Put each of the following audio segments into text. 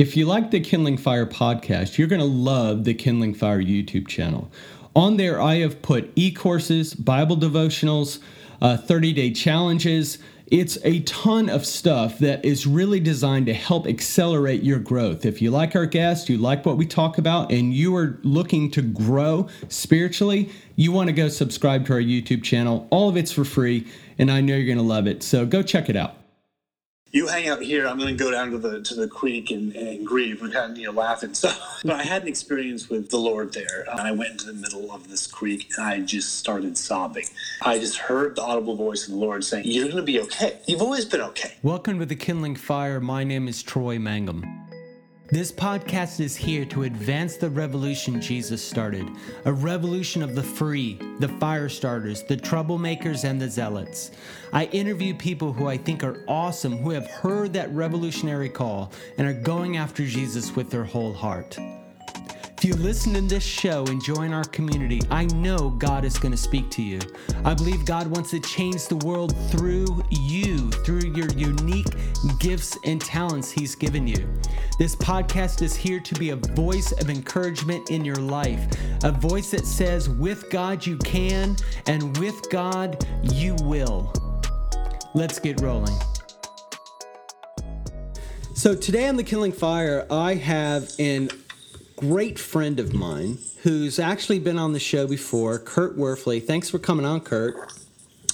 If you like the Kindling Fire podcast, you're going to love the Kindling Fire YouTube channel. On there, I have put e courses, Bible devotionals, 30 uh, day challenges. It's a ton of stuff that is really designed to help accelerate your growth. If you like our guests, you like what we talk about, and you are looking to grow spiritually, you want to go subscribe to our YouTube channel. All of it's for free, and I know you're going to love it. So go check it out you hang out here. I'm going to go down to the to the creek and, and grieve. Kind of you know laughing. So, but I had an experience with the Lord there. And I went into the middle of this creek and I just started sobbing. I just heard the audible voice of the Lord saying, "You're going to be okay. You've always been okay." Welcome to the Kindling Fire. My name is Troy Mangum. This podcast is here to advance the revolution Jesus started a revolution of the free, the fire starters, the troublemakers, and the zealots. I interview people who I think are awesome, who have heard that revolutionary call and are going after Jesus with their whole heart. If you listen to this show and join our community, I know God is going to speak to you. I believe God wants to change the world through you, through your unique gifts and talents He's given you. This podcast is here to be a voice of encouragement in your life, a voice that says, with God you can, and with God you will. Let's get rolling. So, today on The Kindling Fire, I have an great friend of mine who's actually been on the show before, Kurt Werfley. Thanks for coming on, Kurt.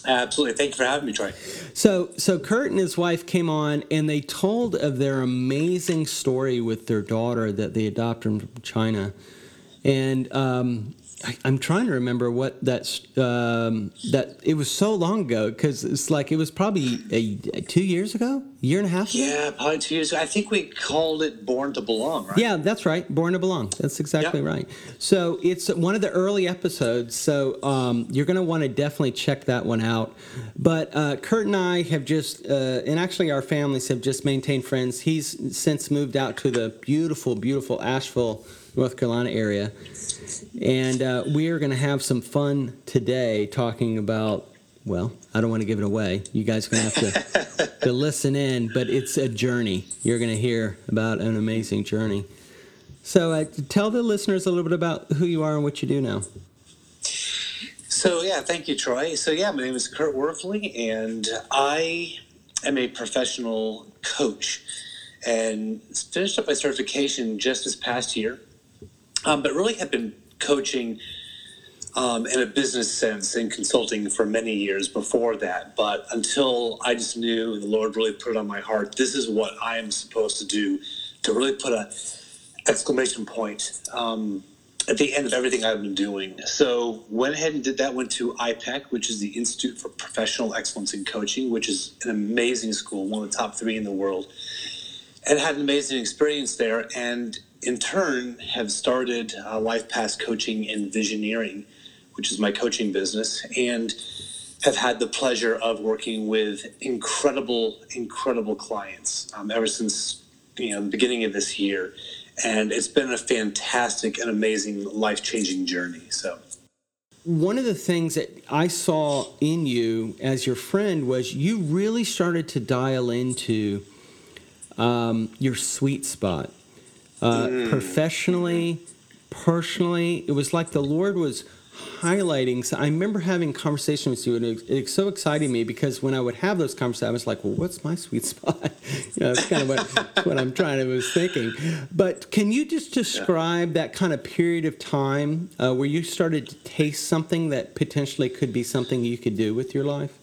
Absolutely. Thank you for having me, Troy. So, so Kurt and his wife came on and they told of their amazing story with their daughter that they adopted from China. And um, I, am trying to remember what that's um, that it was so long ago because it's like it was probably a, a, two years ago, year and a half. Ago? Yeah, probably two years. ago. I think we called it "Born to Belong," right? Yeah, that's right, "Born to Belong." That's exactly yep. right. So it's one of the early episodes. So um, you're going to want to definitely check that one out. But uh, Kurt and I have just, uh, and actually our families have just maintained friends. He's since moved out to the beautiful, beautiful Asheville, North Carolina area and uh, we are going to have some fun today talking about, well, I don't want to give it away. You guys are going to have to, to listen in, but it's a journey. You're going to hear about an amazing journey. So uh, tell the listeners a little bit about who you are and what you do now. So, yeah, thank you, Troy. So, yeah, my name is Kurt Werfley, and I am a professional coach and finished up my certification just this past year um, but really have been coaching um, in a business sense and consulting for many years before that. But until I just knew the Lord really put it on my heart, this is what I am supposed to do to really put a exclamation point um, at the end of everything I've been doing. So went ahead and did that. Went to IPEC, which is the Institute for Professional Excellence in Coaching, which is an amazing school, one of the top three in the world, and had an amazing experience there. And in turn, have started uh, Life Path Coaching and Visioneering, which is my coaching business, and have had the pleasure of working with incredible, incredible clients um, ever since you know the beginning of this year, and it's been a fantastic and amazing, life changing journey. So. One of the things that I saw in you as your friend was you really started to dial into um, your sweet spot uh, mm. professionally, personally. It was like the Lord was highlighting. So I remember having conversations with you, and it, it so excited me because when I would have those conversations, I was like, "Well, what's my sweet spot?" you know, that's kind of what what I'm trying to was thinking. But can you just describe yeah. that kind of period of time uh, where you started to taste something that potentially could be something you could do with your life?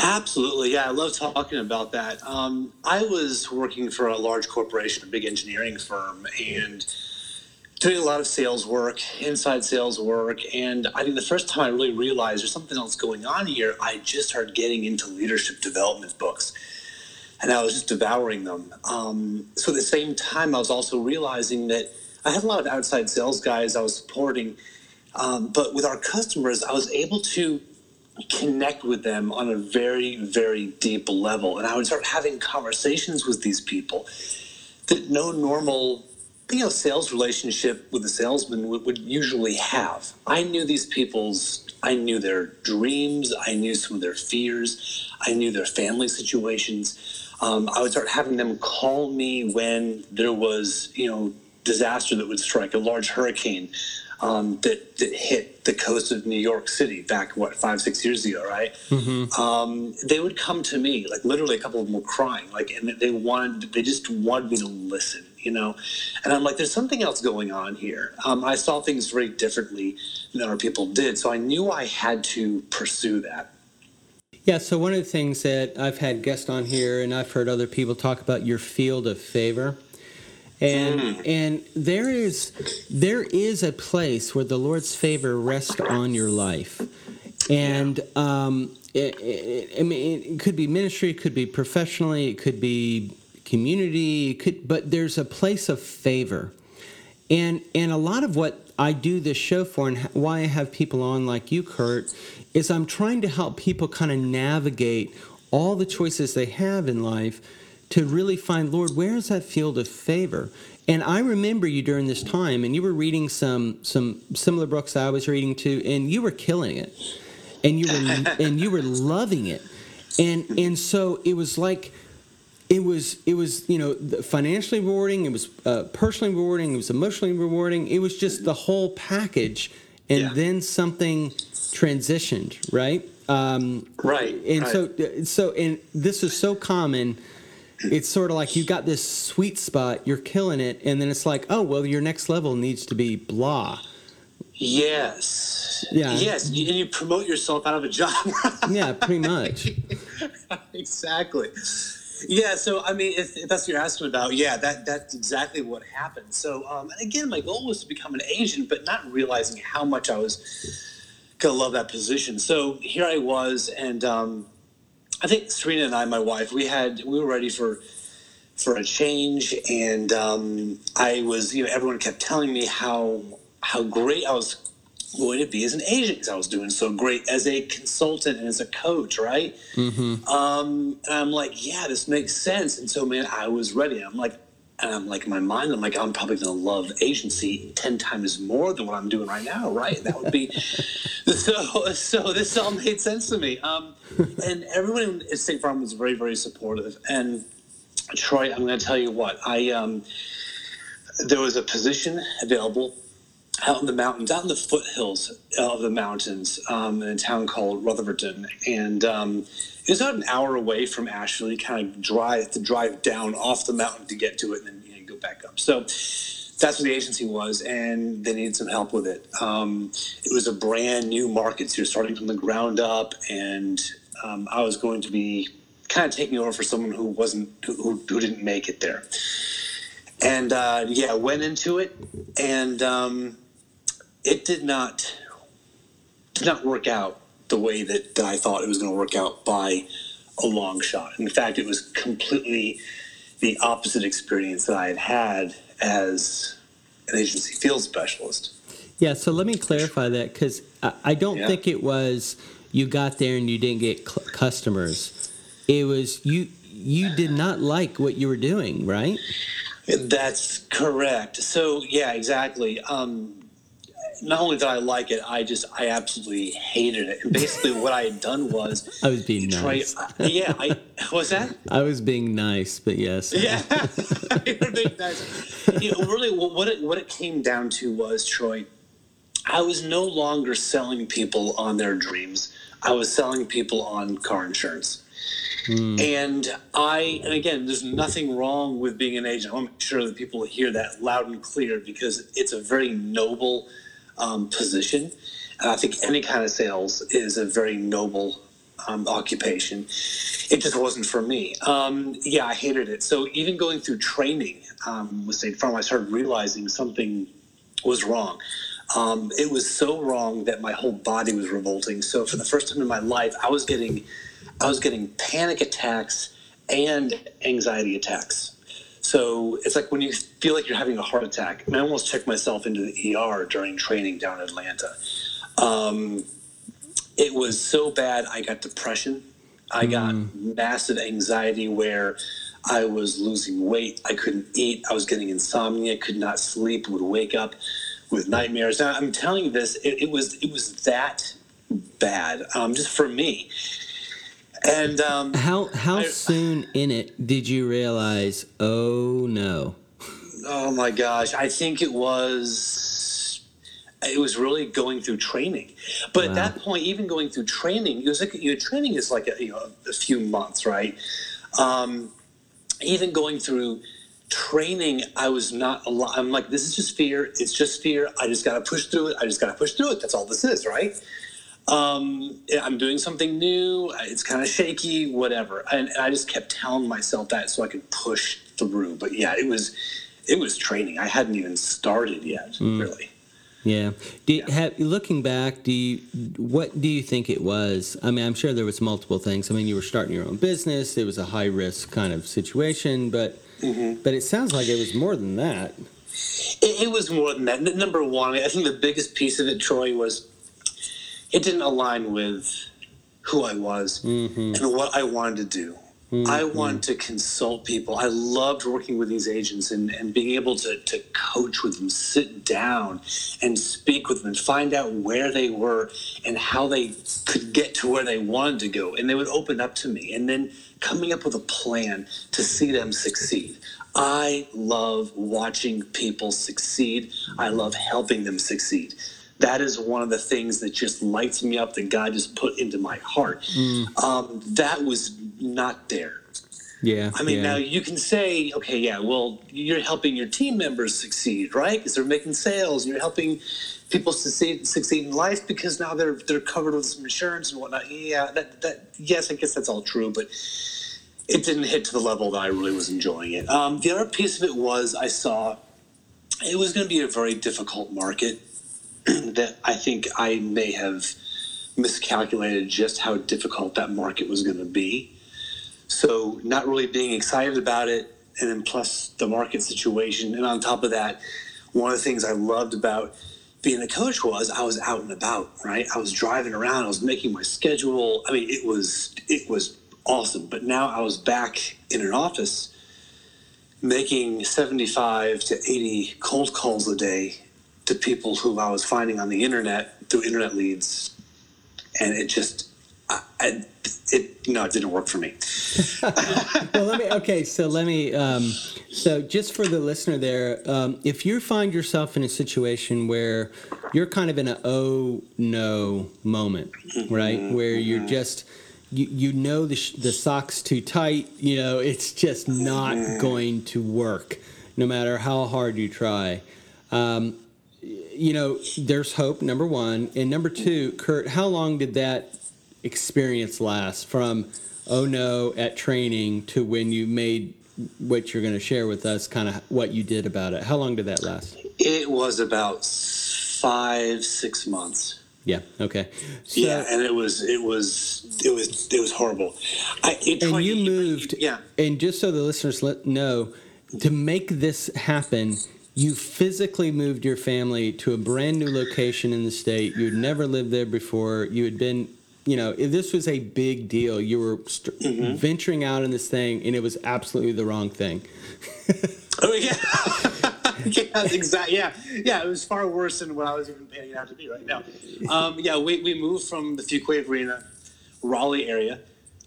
Absolutely, yeah. I love talking about that. Um, I was working for a large corporation, a big engineering firm, and doing a lot of sales work, inside sales work. And I think the first time I really realized there's something else going on here, I just started getting into leadership development books. And I was just devouring them. Um, so at the same time, I was also realizing that I had a lot of outside sales guys I was supporting. Um, but with our customers, I was able to connect with them on a very, very deep level. And I would start having conversations with these people that no normal you know sales relationship with a salesman would, would, usually have. I knew these people's i knew their dreams i knew some of their fears i knew their family situations. Um, I would start having them call me when there was, you know, disaster that would strike, a large hurricane um, that, that hit the coast of New York City back, what, five, six years ago, right? Mm-hmm. Um, they would come to me, like literally a couple of them were crying, like, and they wanted, they just wanted me to listen, you know? And I'm like, there's something else going on here. Um, I saw things very differently than other people did. So I knew I had to pursue that. Yeah, so one of the things that I've had guests on here, and I've heard other people talk about your field of favor and mm. and there is there is a place where the Lord's favor rests on your life, and um, it, it, I mean it could be ministry, it could be professionally, it could be community, it could, but there's a place of favor, and and a lot of what I do this show for, and why I have people on like you, Kurt, is I'm trying to help people kind of navigate all the choices they have in life to really find, Lord, where is that field of favor? And I remember you during this time, and you were reading some some similar books I was reading too, and you were killing it, and you were and you were loving it, and and so it was like it was it was you know financially rewarding, it was uh, personally rewarding, it was emotionally rewarding, it was just the whole package, and yeah. then something transitioned, right? Um, right. And right. so so and this is so common it's sort of like you got this sweet spot, you're killing it, and then it's like, oh well, your next level needs to be blah. Yes. Yeah. Yes, and you promote yourself out of a job. yeah, pretty much. exactly. Yeah, so I mean, if, if, that's what you're asking about, yeah, that that's exactly what happened. So, um, and again, my goal was to become an agent, but not realizing how much I was gonna love that position. So here I was, and um, I think Serena and I, my wife, we had we were ready for for a change, and um, I was you know everyone kept telling me how how great I was going to be as an agent because I was doing so great as a consultant and as a coach, right? Mm-hmm. Um, and I'm like, yeah, this makes sense. And so, man, I was ready. I'm like, and I'm like in my mind, I'm like, I'm probably going to love agency ten times more than what I'm doing right now, right? That would be so. So this all made sense to me. Um, and everyone at State Farm was very, very supportive. And Troy, I'm going to tell you what I um, there was a position available out in the mountains, out in the foothills of the mountains, um, in a town called Rutherfordton, and it was about an hour away from Asheville. You kind of drive to drive down off the mountain to get to it, and then you know, go back up. So that's what the agency was, and they needed some help with it. Um, it was a brand new market, so you're starting from the ground up, and um, I was going to be kind of taking over for someone who wasn't who, who didn't make it there. And uh, yeah, went into it, and um, it did not did not work out the way that, I thought it was going to work out by a long shot. In fact, it was completely the opposite experience that I had had as an agency field specialist. Yeah, so let me clarify that because I, I, don't yeah. think it was you got there and you didn't get cl- customers. It was you you did not like what you were doing, right? That's correct. So yeah, exactly. Um, not only did I like it, I just I absolutely hated it. And basically, what I had done was I was being nice. Uh, yeah, I was that. I was being nice, but yes. Yeah, you know, really, what it what it came down to was Troy. I was no longer selling people on their dreams. I was selling people on car insurance. Mm. And I, and again, there's nothing wrong with being an agent. I want to make sure that people hear that loud and clear because it's a very noble um, position. And I think any kind of sales is a very noble um, occupation. It just wasn't for me. Um, yeah, I hated it. So even going through training um, with State Farm, I started realizing something was wrong. Um, it was so wrong that my whole body was revolting. So for the first time in my life, I was getting, I was getting panic attacks and anxiety attacks. So it's like when you feel like you're having a heart attack. I, I almost checked myself into the ER during training down in Atlanta. Um, it was so bad, I got depression. I got mm. massive anxiety where I was losing weight. I couldn't eat. I was getting insomnia. Could not sleep. Would wake up with nightmares. Now, I'm telling you this. It, it was it was that bad. Um, just for me. And um, how how I, soon in it did you realize? Oh no! Oh my gosh! I think it was it was really going through training. But wow. at that point, even going through training, it was like you know, training is like a, you know a few months, right? Um, even going through training, I was not a lot. I'm like, this is just fear. It's just fear. I just got to push through it. I just got to push through it. That's all this is, right? Um, I'm doing something new. It's kind of shaky, whatever. And, and, I just kept telling myself that so I could push through. But yeah, it was it was training. I hadn't even started yet, mm. really. Yeah. Do you, have, looking back, do you what do you think it was? I mean, I'm sure there was multiple things. I mean, you were starting your own business. It was a high risk kind of situation, but mm-hmm. but it sounds like it was more than that. It, it was more than that. Number one, I think the biggest piece of it, Troy, was it didn't align with who I was mm-hmm. and what I wanted to do. Mm-hmm. I wanted to consult people. I loved working with these agents and, and being able to, to coach with them, sit down and speak with them and find out where they were and how they could get to where they wanted to go. And they would open up to me and then coming up with a plan to see them succeed. I love watching people succeed. I love helping them succeed that is one of the things that just lights me up that God just put into my heart. Mm. Um, that was not there. Yeah. I mean, yeah. now you can say, okay, yeah, well, you're helping your team members succeed, right? Because they're making sales, and you're helping people succeed succeed in life because now they're they're covered with some insurance and whatnot. Yeah, that that yes, I guess that's all true, but it didn't hit to the level that I really was enjoying it. Um, the other piece of it was I saw it was going to be a very difficult market that I think I may have miscalculated just how difficult that market was going to be. So, not really being excited about it, and then plus the market situation. And on top of that, one of the things I loved about being a coach was I was out and about, right? I was driving around, I was making my schedule. I mean, it was it was awesome. But now I was back in an office making 75 to 80 cold calls a day to people who I was finding on the internet through internet leads, and it just, I, I, it no, it didn't work for me. well, let me. Okay, so let me. Um, so just for the listener there, um, if you find yourself in a situation where you're kind of in a oh no moment, mm-hmm, right, where mm-hmm. you're just you, you know the, sh- the sock's too tight you know it's just not mm-hmm. going to work no matter how hard you try um, you know, there's hope, number one. And number two, Kurt, how long did that experience last from, oh no, at training to when you made what you're going to share with us, kind of what you did about it? How long did that last? It was about five, six months. Yeah. Okay. So, yeah, and it was it was it was it was horrible. I, it, and you moved. Yeah. And just so the listeners let know, to make this happen, you physically moved your family to a brand new location in the state. You had never lived there before. You had been, you know, this was a big deal. You were st- mm-hmm. venturing out in this thing, and it was absolutely the wrong thing. oh yeah. yeah, exactly. Yeah, yeah. It was far worse than what I was even paying it out to be right now. Um, yeah, we, we moved from the Fuquay-Varina, Raleigh area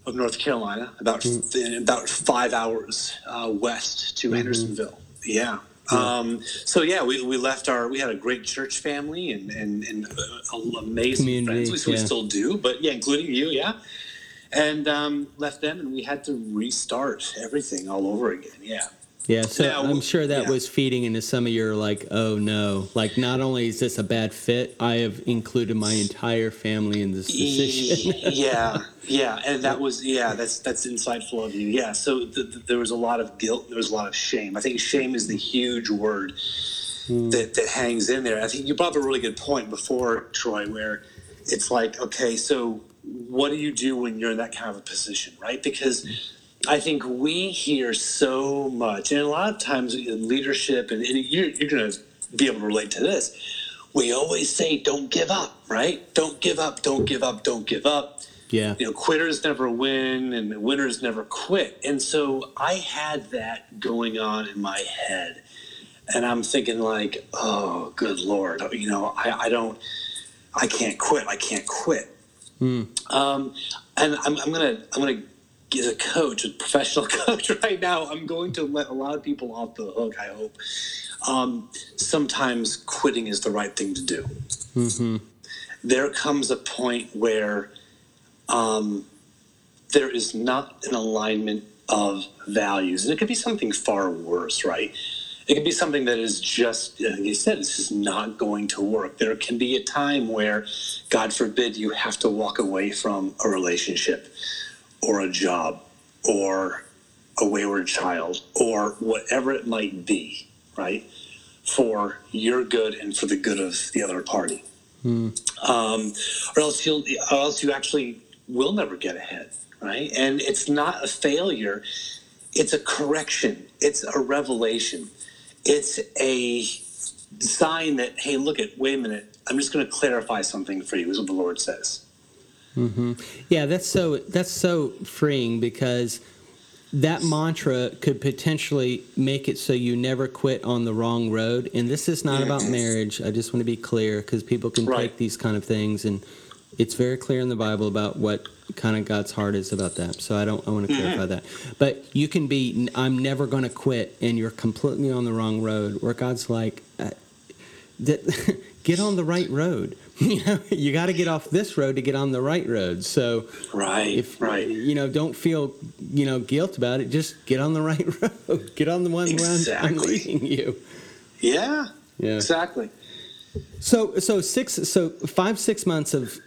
of North Carolina, about mm. about five hours uh, west to mm-hmm. Hendersonville. Yeah, um, so yeah, we, we left our we had a great church family and and, and uh, amazing Community, friends. We, yeah. we, still do, but yeah, including you, yeah. And um, left them, and we had to restart everything all over again. Yeah. Yeah, so now, I'm sure that yeah. was feeding into some of your like, oh no, like not only is this a bad fit, I have included my entire family in this decision. yeah, yeah, and that was yeah, that's that's insightful of you. Yeah, so th- th- there was a lot of guilt, there was a lot of shame. I think shame is the huge word mm. that that hangs in there. I think you brought up a really good point before, Troy, where it's like, okay, so what do you do when you're in that kind of a position, right? Because I think we hear so much, and a lot of times in leadership, and, and you're, you're going to be able to relate to this. We always say, "Don't give up," right? Don't give up. Don't give up. Don't give up. Yeah. You know, quitters never win, and winners never quit. And so I had that going on in my head, and I'm thinking like, "Oh, good lord! You know, I, I don't, I can't quit. I can't quit." Um, and I'm, I'm gonna I'm gonna as a coach, a professional coach right now, I'm going to let a lot of people off the hook. I hope. Um, sometimes quitting is the right thing to do. There comes a point where um, there is not an alignment of values, and it could be something far worse, right? It could be something that is just, like you said, it's just not going to work. There can be a time where, God forbid, you have to walk away from a relationship or a job or a wayward child or whatever it might be, right? For your good and for the good of the other party. Um, or else you'll, or else you actually will never get ahead, right? And it's not a failure; it's a correction. It's a revelation. It's a sign that hey, look at wait a minute. I'm just going to clarify something for you, is what the Lord says. Yeah, that's so that's so freeing because that mantra could potentially make it so you never quit on the wrong road. And this is not about marriage. I just want to be clear because people can Right. take these kind of things and it's very clear in the Bible about what kind of God's heart is about that. So I don't I want to clarify that. But you can be I'm never going to quit and you're completely on the wrong road where God's like uh, that get on the right road. You know, you got to get off this road to get on the right road. So Right. if right. you know don't feel you know guilt about it just get on the right road get on the one where I'm- I'm leading you Yeah. yeah Exactly. so so six so five six months of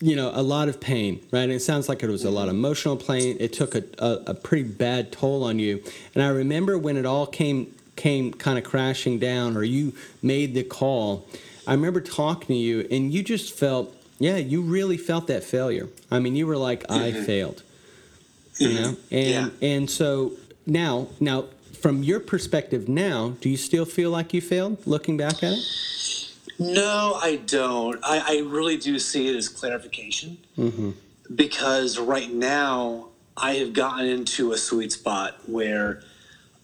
you know a lot of pain right and it sounds like it was a lot of emotional pain it took a, a, a pretty bad toll on you and i remember when it all came came kind of crashing down or you made the call i remember talking to you and you just felt yeah you really felt that failure. I mean you were like i mm-hmm. failed. You mm-hmm. know? And and so now now from your perspective now do you still feel like you failed looking back at it? No, I don't. I, I really do see it as clarification. Mm-hmm. Because right now I have gotten into a sweet spot where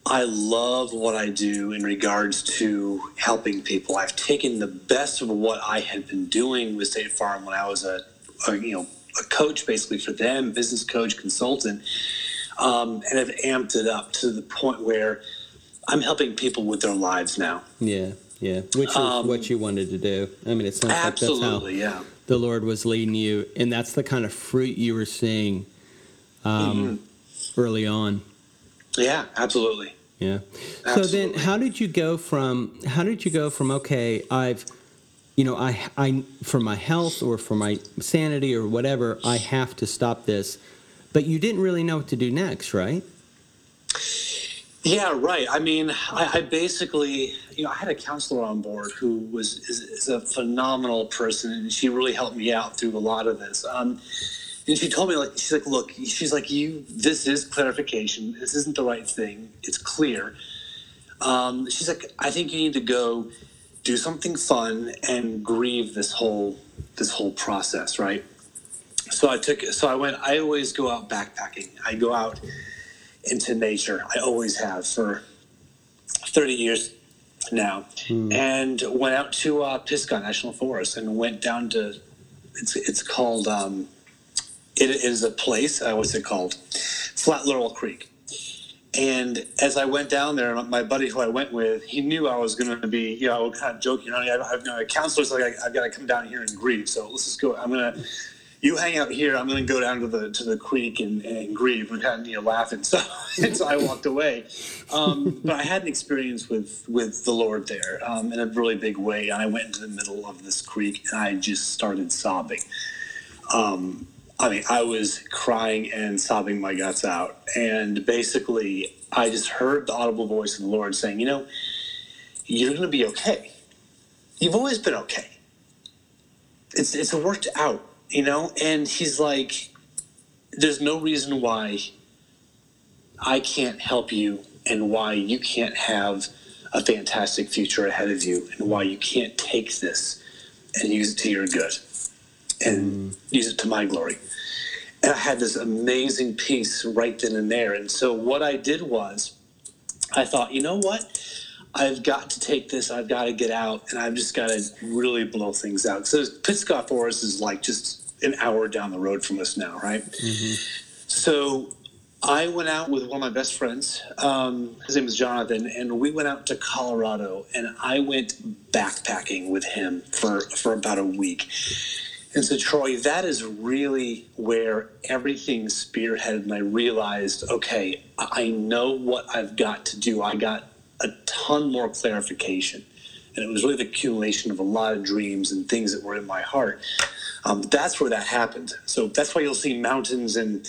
I love what I do in regards to helping people. I've taken the best of what I had been doing with State Farm when I was a, a you know a coach basically for them, business coach, consultant, um, and have amped it up to the point where I'm helping people with their lives now. Yeah, yeah. Which is Um, what you wanted to do. I mean, it sounds like Absolutely, that's how yeah. the Lord was leading you, and that's the kind of fruit you were seeing um, Mm-hmm. early on. Yeah, absolutely. Yeah. So then, how did you go from? How did you go from? Okay, I've, you know, I, I, for my health or for my sanity or whatever, I have to stop this. But you didn't really know what to do next, right? Yeah, right. I mean, I, I basically, you know, I had a counselor on board who was is, is a phenomenal person, and she really helped me out through a lot of this. Um, and she told me, like, she's like, look, she's like, you, this is clarification. This isn't the right thing. It's clear. Um, she's like, I think you need to go do something fun and grieve this whole this whole process, right? So I took, so I went. I always go out backpacking. I go out into nature. I always have for 30 years now. And went out to uh, Pisgah National Forest and went down to, it's, it's called, um, it is a place, uh, what's it called? Flat Laurel Creek. And as I went down there, my buddy who I went with, he knew I was going to be, you know, kind of joking. You know, I've, I've, a counselor's like, I, I've got to come down here and grieve. So let's just go. I'm going to, you hang out here. I'm going to go down to the to the creek and, and grieve. Kind of you know laughing. So and so I walked away. Um, but I had an experience with with the Lord there um, in a really big way. And I went into the middle of this creek and I just started sobbing. Um, I mean, I was crying and sobbing my guts out. And basically, I just heard the audible voice of the Lord saying, You know, you're going to be okay. You've always been okay. It's, it's worked out, you know? And He's like, There's no reason why I can't help you and why you can't have a fantastic future ahead of you and why you can't take this and use it to your good and use it to my glory. And I had this amazing peace right then and there. And so what I did was, I thought, you know what? I've got to take this. I've got to get out, and I've just got to really blow things out. So Pisgah Forest is like just an hour down the road from us now, right? So I went out with one of my best friends. Um, his name is Jonathan, and we went out to Colorado, and I went backpacking with him for for about a week. And so, Troy, that is really where everything spearheaded, and I realized, okay, I know what I've got to do. I got a ton more clarification, and it was really the accumulation of a lot of dreams and things that were in my heart. Um, that's where that happened. So that's why you'll see mountains and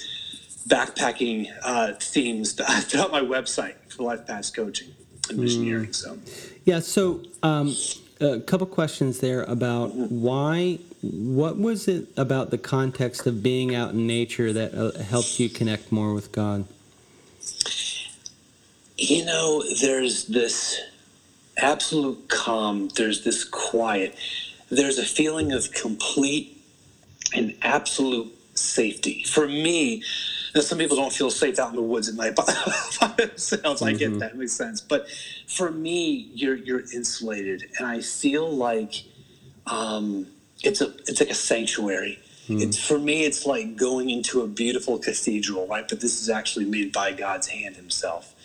backpacking uh, themes throughout my website for life paths coaching and Visioneering. So, Yeah, so um, a couple questions there about why, what was it about the context of being out in nature that uh, helped you connect more with God? you know, there's this absolute calm, there's this quiet, there's a feeling of complete and absolute safety. For me, now some people don't feel safe out in the woods at night by, themselves. I get that, it makes sense. But for me, you're you're insulated, and I feel like um, it's a it's like a sanctuary. It's for me, it's like going into a beautiful cathedral, right? But this is actually made by God's hand Himself.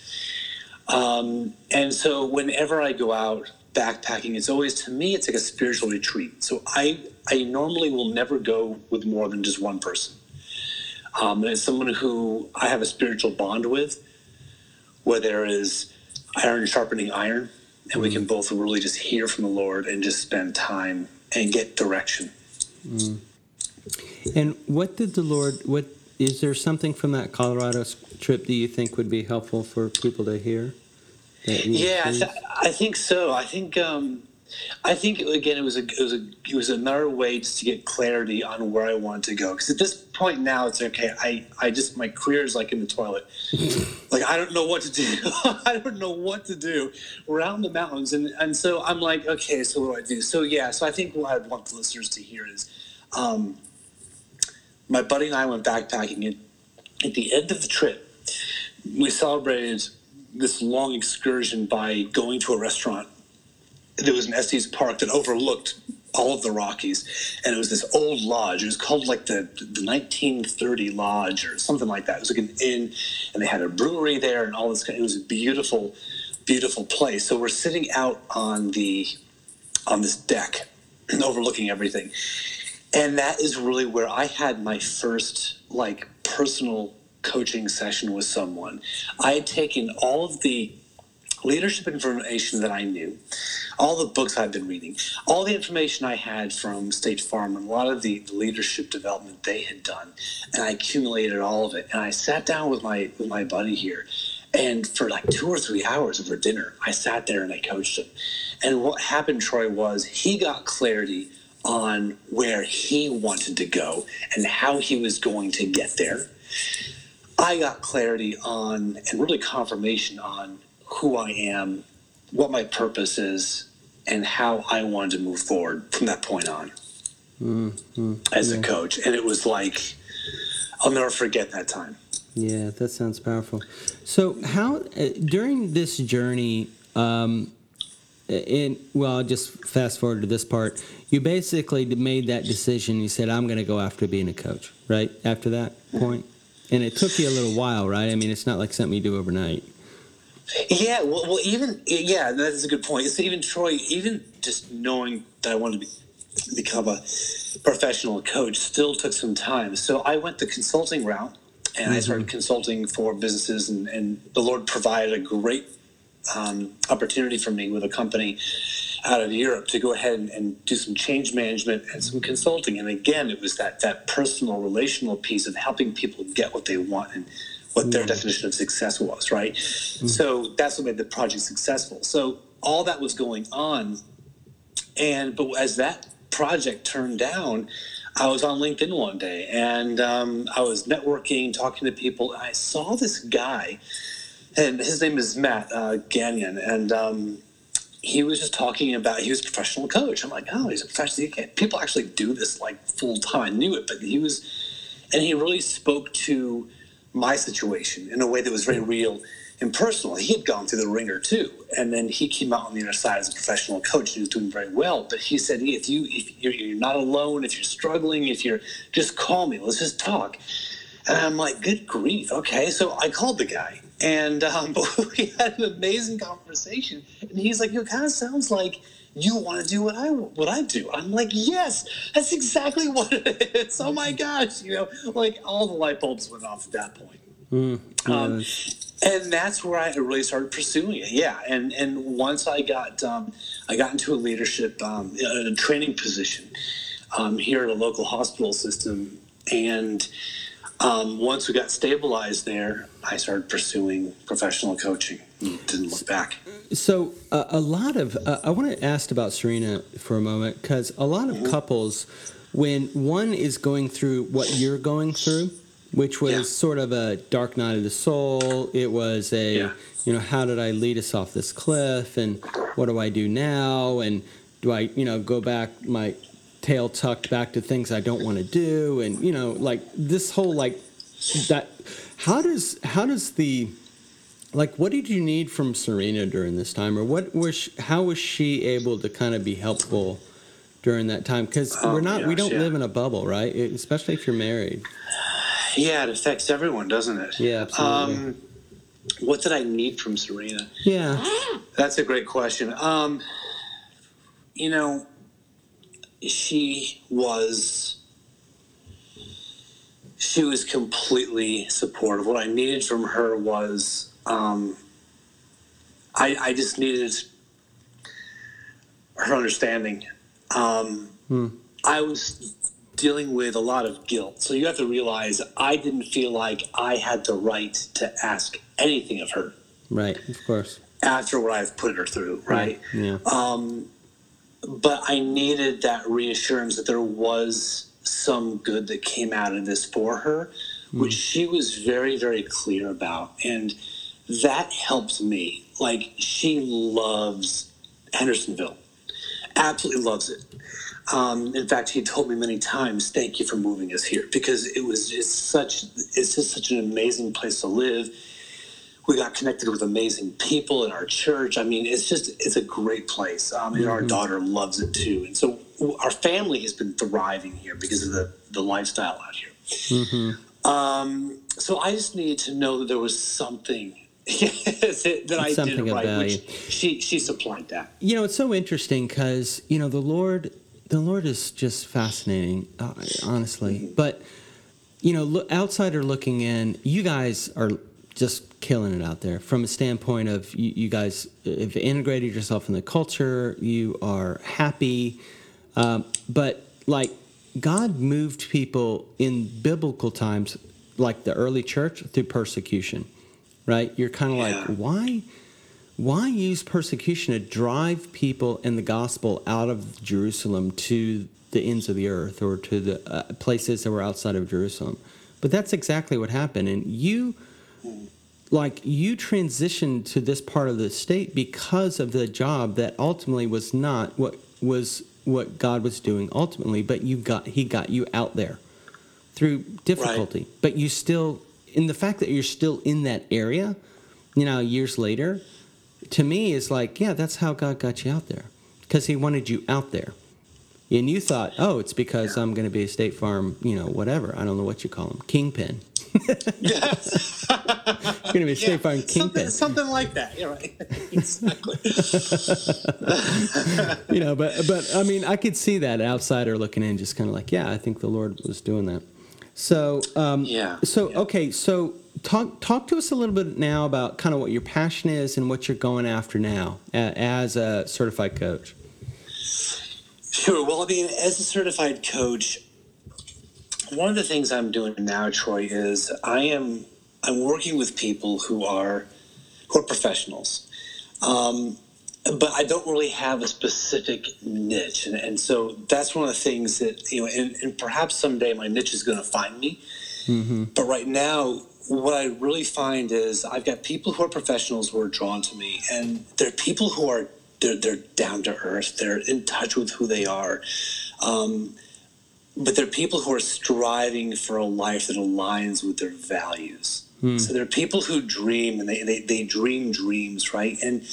Um, and so whenever I go out backpacking, it's always to me it's like a spiritual retreat. So I I normally will never go with more than just one person. Um, and it's someone who I have a spiritual bond with, where there is iron sharpening iron, and we can both really just hear from the Lord and just spend time and get direction. And what did the Lord, what, is there something from that Colorado trip that you think would be helpful for people to hear? Yeah, I, th- I think so. I think um, I think again it was a it was a it was another way just to get clarity on where I wanted to go. Because at this point now it's okay. I I just my career is like in the toilet. like I don't know what to do. I don't know what to do. We're out in the mountains, and and so I'm like, okay, so what do I do? So yeah, so I think what I'd want the listeners to hear is, um, my buddy and I went backpacking, and at the end of the trip, we celebrated this long excursion by going to a restaurant. There was an Estes Park that overlooked all of the Rockies, and it was this old lodge. It was called like the the 1930 Lodge or something like that. It was like an inn, and they had a brewery there and all this. Kind it was a beautiful, beautiful place. So we're sitting out on the on this deck, overlooking everything, and that is really where I had my first like personal coaching session with someone. I had taken all of the leadership information that I knew, all the books I've been reading, all the information I had from State Farm, and a lot of the leadership development they had done, and I accumulated all of it. And I sat down with my with my buddy here, and for like two or three hours over dinner, I sat there and I coached him. And what happened, Troy, was he got clarity on where he wanted to go and how he was going to get there. I got clarity on and really confirmation on who I am, what my purpose is, and how I wanted to move forward from that point on as a coach. And it was like, I'll never forget that time. Yeah, that sounds powerful. So, how uh, during this journey, um, in well, I'll just fast forward to this part. You basically made that decision. You said, "I'm going to go after being a coach." Right after that point, and it took you a little while, right? I mean, it's not like something you do overnight. Yeah, well, well, even yeah, that is a good point. So even Troy, even just knowing that I wanted to be, become a professional coach, still took some time. So I went the consulting route, and I started consulting for businesses, and, and the Lord provided a great um, opportunity for me with a company out of Europe to go ahead and, and do some change management and some consulting. And again, it was that that personal, relational piece of helping people get what they want and what their definition of success was, right? So that's what made the project successful. So all that was going on, and but as that project turned down, I was on LinkedIn one day and um, I was networking, talking to people. I saw this guy, and his name is Matt uh, Gagnon, and um, he was just talking about he was a professional coach. I'm like, oh, he's a professional. People actually do this like full time. I knew it, but he was, and he really spoke to my situation in a way that was very real and personal. he had gone through the ringer too, and then he came out on the other side as a professional coach. He was doing very well, but he said, "If you if you're, you're not alone, if you're struggling, if you're just call me. Let's just talk." And I'm like, "Good grief, okay." So I called the guy, and um, we had an amazing conversation. And he's like, "You kind of sounds like." You want to do what I what I do. I'm like, yes, that's exactly what it is. Oh my gosh, you know, like all the light bulbs went off at that point. Mm, um, and that's where I really started pursuing it. Yeah, and and once I got um, I got into a leadership um, a training position um, here at a local hospital system, and um, once we got stabilized there, I started pursuing professional coaching. Didn't look back. So uh, a lot of uh, I want to ask about Serena for a moment because a lot of mm-hmm. couples, when one is going through what you're going through which was yeah. sort of a dark night of the soul. It was a, yeah. you know, how did I lead us off this cliff, and what do I do now, and do I, you know, go back my tail tucked back to things I don't want to do, and you know, like this whole like that. How does how does the like what did you need from Serena during this time, or what was she, how was she able to kind of be helpful? during that time because oh, we're not gosh, we don't yeah. live in a bubble right especially if you're married yeah, it affects everyone, doesn't it? Yeah, absolutely. Um, what did I need from Serena? Yeah, that's a great question. Um, you know, she was she was completely supportive. What I needed from her was um, I, I just needed her understanding. Um, hmm. I was dealing with a lot of guilt. So you have to realize I didn't feel like I had the right to ask anything of her. Right, of course. After what I've put her through, right? Yeah. Um, but I needed that reassurance that there was some good that came out of this for her, mm. which she was very, very clear about. And that helped me. Like, she loves Hendersonville, absolutely loves it. Um, in fact, he told me many times, "Thank you for moving us here," because it was just such it's just such an amazing place to live. We got connected with amazing people in our church. I mean, it's just it's a great place, um, and mm-hmm. our daughter loves it too. And so our family has been thriving here because of the the lifestyle out here. Mm-hmm. Um, so I just needed to know that there was something that I something did right, which she she supplied that. You know, it's so interesting because you know the Lord the Lord is just fascinating, uh, honestly. But you know, look, outsider looking in, you guys are just killing it out there from a standpoint of you, you guys have integrated yourself in the culture. You are happy, um, but like God moved people in biblical times, like the early church, through persecution. Right? You're kind of yeah. like, why? why use persecution to drive people in the gospel out of Jerusalem to the ends of the earth or to the uh, places that were outside of Jerusalem? But that's exactly what happened. And you, like, you transitioned to this part of the state because of the job that ultimately was not what was what God was doing ultimately, but you got he got you out there through difficulty. Right. But you still in the fact that you're still in that area, you know, years later, to me is like, yeah, that's how God got you out there because He wanted you out there. And you thought, oh, it's because I'm going to be a State Farm, you know, whatever. I don't know what you call them, kingpin. yeah. You're going to be a State yeah, Farm kingpin. Something, something like that. Yeah, right. exactly. you know, but but I mean, I could see that outsider looking in, just kind of like, yeah, I think the Lord was doing that. So um, yeah. So yeah. okay, so talk talk to us a little bit now about kind of what your passion is and what you're going after now as a certified coach. Sure. Well, I mean, as a certified coach, one of the things I'm doing now, Troy, is I am I'm working with people who are who are professionals. Um, but I don't really have a specific niche. And, and, so that's one of the things that, you know, and, and perhaps someday my niche is going to find me. Mm-hmm. But right now, what I really find is I've got people who are professionals who are drawn to me, and they're people who are they're, they're down to earth. They're in touch with who they are. Um, but they're people who are striving for a life that aligns with their values. Hmm. So there are people who dream and they, they, they dream dreams, right? And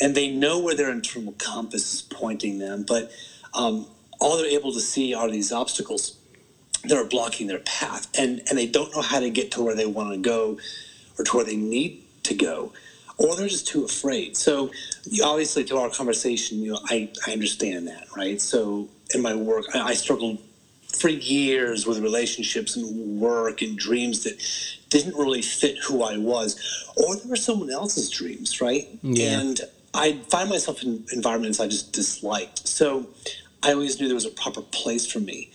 and they know where their internal compass is pointing them, but um, all they're able to see are these obstacles that are blocking their path, and and they don't know how to get to where they want to go or to where they need to go, or they're just too afraid. So obviously, to our conversation, you know, I I understand that, right? So in my work, I, I struggled for years with relationships and work and dreams that didn't really fit who I was, or they were someone else's dreams, right? Yeah. And I find myself in environments I just disliked. So I always knew there was a proper place for me.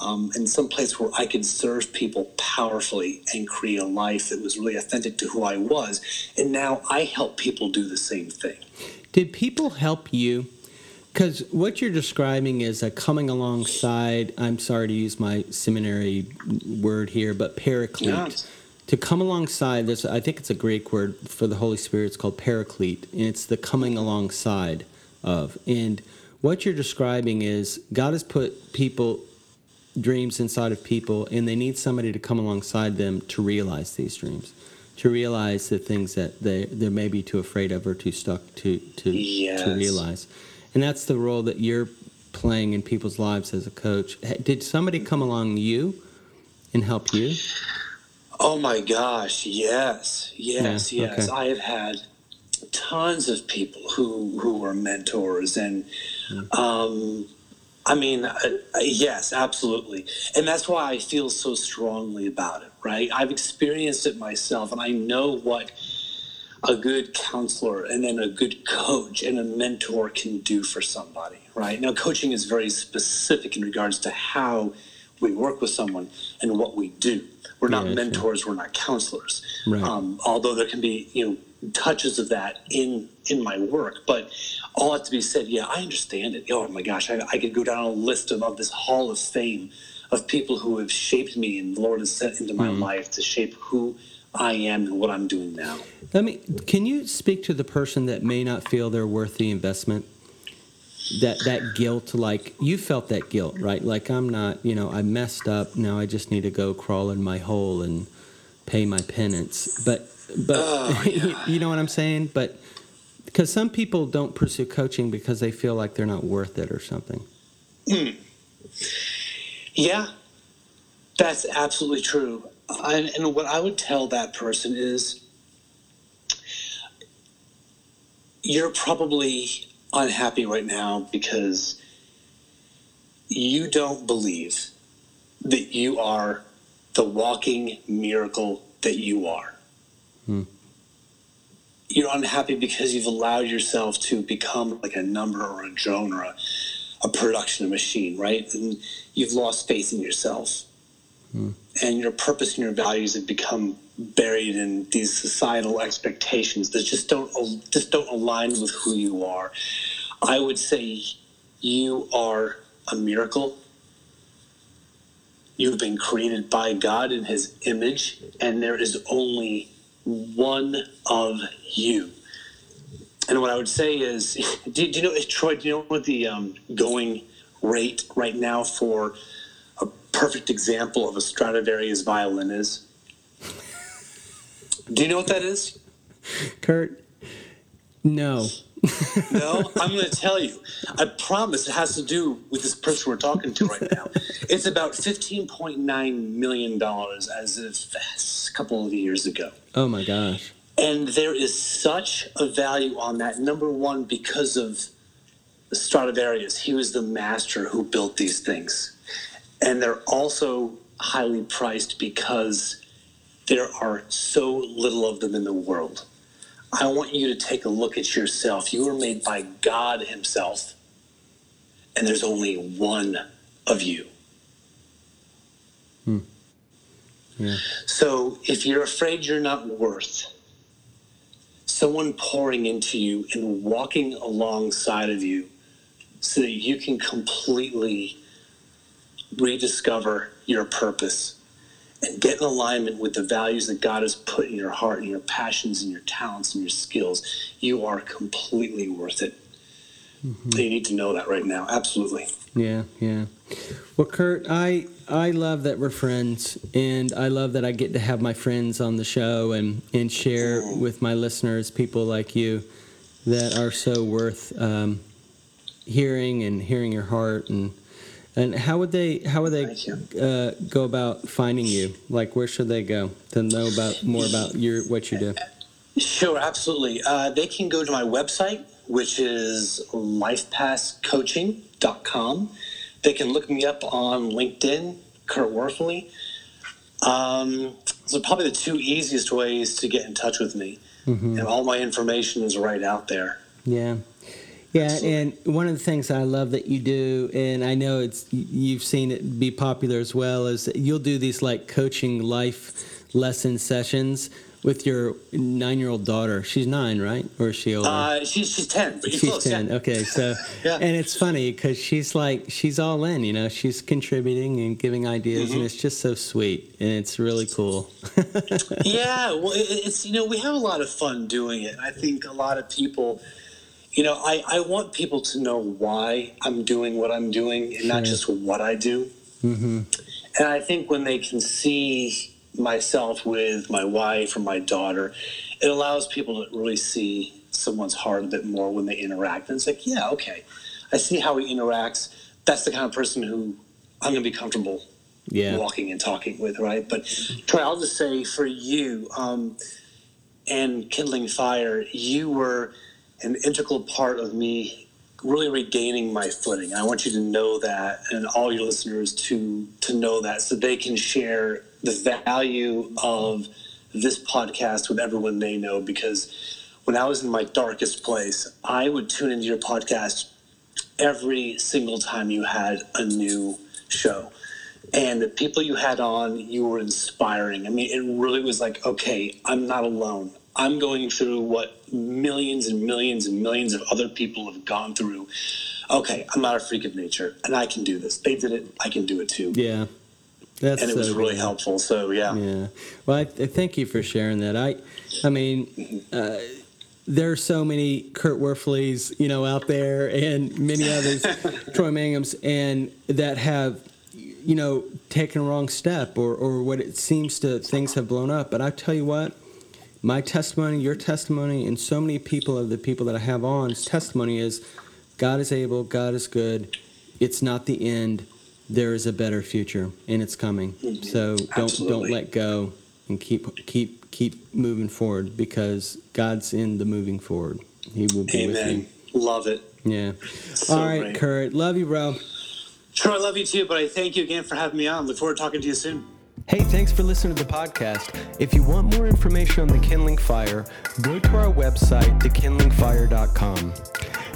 Um, and some place where I could serve people powerfully and create a life that was really authentic to who I was. And now I help people do the same thing. Did people help you? Because what you're describing is a coming alongside, I'm sorry to use my seminary word here, but paraclete. Yeah. To come alongside, this, I think it's a Greek word for the Holy Spirit. It's called paraclete, and it's the coming alongside of. And what you're describing is God has put people, dreams inside of people, and they need somebody to come alongside them to realize these dreams to realize the things that they, they may be too afraid of or too stuck to to, yes. to realize. And that's the role that you're playing in people's lives as a coach. Did somebody come along you and help you? Oh my gosh, yes, yes, yeah, yes. Okay. I have had tons of people who who were mentors, and mm. um, I mean, uh, uh, yes, absolutely, and that's why I feel so strongly about it. Right, I've experienced it myself, and I know what a good counselor and then a good coach and a mentor can do for somebody, right? Now, coaching is very specific in regards to how we work with someone and what we do. We're not mentors, we're not counselors. Right. Um, although there can be, you know, touches of that in in my work, but all that to be said, yeah, I understand it. Oh my gosh, I, I could go down a list of, of this hall of fame of people who have shaped me and the Lord has sent into my mm. life to shape who I am and what I'm doing now. Let me. Can you speak to the person that may not feel they're worth the investment? That that guilt, like you felt that guilt, right? Like I'm not, you know, I messed up. Now I just need to go crawl in my hole and pay my penance. But but oh, yeah. you know what I'm saying? But because some people don't pursue coaching because they feel like they're not worth it or something. Mm. Yeah, that's absolutely true. And, and what I would tell that person is you're probably unhappy right now because you don't believe that you are the walking miracle that you are. You're unhappy because you've allowed yourself to become like a number or a drone or a, a production machine, right? And you've lost faith in yourself. And your purpose and your values have become buried in these societal expectations that just don't just don't align with who you are. I would say you are a miracle. You've been created by God in His image, and there is only one of you. And what I would say is, do, do you know, Troy? Do you know what the um, going rate right now for a perfect example of a Stradivarius violin is? Do you know what that is? Kurt, no. no, I'm going to tell you. I promise it has to do with this person we're talking to right now. It's about $15.9 million as of a couple of years ago. Oh my gosh. And there is such a value on that. Number one, because of Stradivarius, he was the master who built these things and they're also highly priced because there are so little of them in the world. I want you to take a look at yourself. You were made by God Himself, and there's only one of you. Hmm. Yeah. So if you're afraid you're not worth someone pouring into you and walking alongside of you so that you can completely rediscover your purpose and get in alignment with the values that God has put in your heart and your passions and your talents and your skills, you are completely worth it. Mm-hmm. You need to know that right now. Absolutely. Yeah, yeah. Well, Kurt, I I love that we're friends, and I love that I get to have my friends on the show and and share with my listeners people like you that are so worth um, hearing and hearing your heart and. And how would they how would they uh, go about finding you? Like, where should they go to know about more about your what you do? Sure, absolutely. Uh, they can go to my website, which is lifepasscoaching.com. They can look me up on LinkedIn, Kurt Worthley. Um, so probably the two easiest ways to get in touch with me, mm-hmm. and all my information is right out there. Yeah. Yeah, and one of the things I love that you do, and I know it's you've seen it be popular as well, is you'll do these like coaching life lesson sessions with your nine-year-old daughter. She's nine, right? Or is she older? Uh, she's she's ten. she's close, ten. Yeah. Okay, so yeah. and it's funny because she's like she's all in. You know, she's contributing and giving ideas, mm-hmm. and it's just so sweet, and it's really cool. yeah, well, it's you know we have a lot of fun doing it. I think a lot of people you know, I, I want people to know why I'm doing what I'm doing and sure. not just what I do. Mm-hmm. And I think when they can see myself with my wife or my daughter, it allows people to really see someone's heart a bit more when they interact. And it's like, yeah, okay, I see how he interacts. That's the kind of person who I'm going to be comfortable yeah. walking and talking with, right? But Troy, I'll just say for you um, and Kindling Fire, you were – an integral part of me really regaining my footing. I want you to know that, and all your listeners to to know that, so they can share the value of this podcast with everyone they know. Because when I was in my darkest place, I would tune into your podcast every single time you had a new show. And the people you had on, you were inspiring. I mean, it really was like, okay, I'm not alone. I'm going through what millions and millions and millions of other people have gone through. Okay, I'm not a freak of nature, and I can do this. They did it. I can do it too. Yeah. That's and it was so really good. helpful. So yeah. Yeah. Well, I, I, thank you for sharing that. I, I mean, mm-hmm. uh, there are so many Kurt Worthleys, you know, out there, and many others, Troy Manghams, and that have, you know, taken a wrong step, or or what it seems to things have blown up. But I tell you what, my testimony, your testimony, and so many people of the people that I have on's testimony is God is able, God is good. It's not the end. There is a better future, and it's coming. Mm-hmm. So don't Absolutely. don't let go, and keep keep keep moving forward because God's in the moving forward. He will be Amen. with you. Love it. Yeah. So All right, great. Kurt. Love you, bro. Sure, I love you too. But I thank you again for having me on. Look forward to talking to you soon. Hey, thanks for listening to the podcast. If you want more information on the Kindling Fire, go to our website, thekindlingfire.com.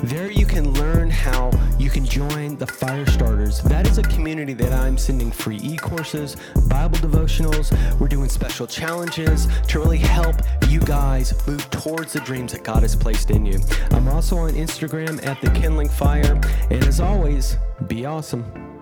There you can learn how you can join the Fire Starters. That is a community that I'm sending free e-courses, Bible devotionals. We're doing special challenges to really help you guys move towards the dreams that God has placed in you. I'm also on Instagram at the Kindling Fire. And as always, be awesome.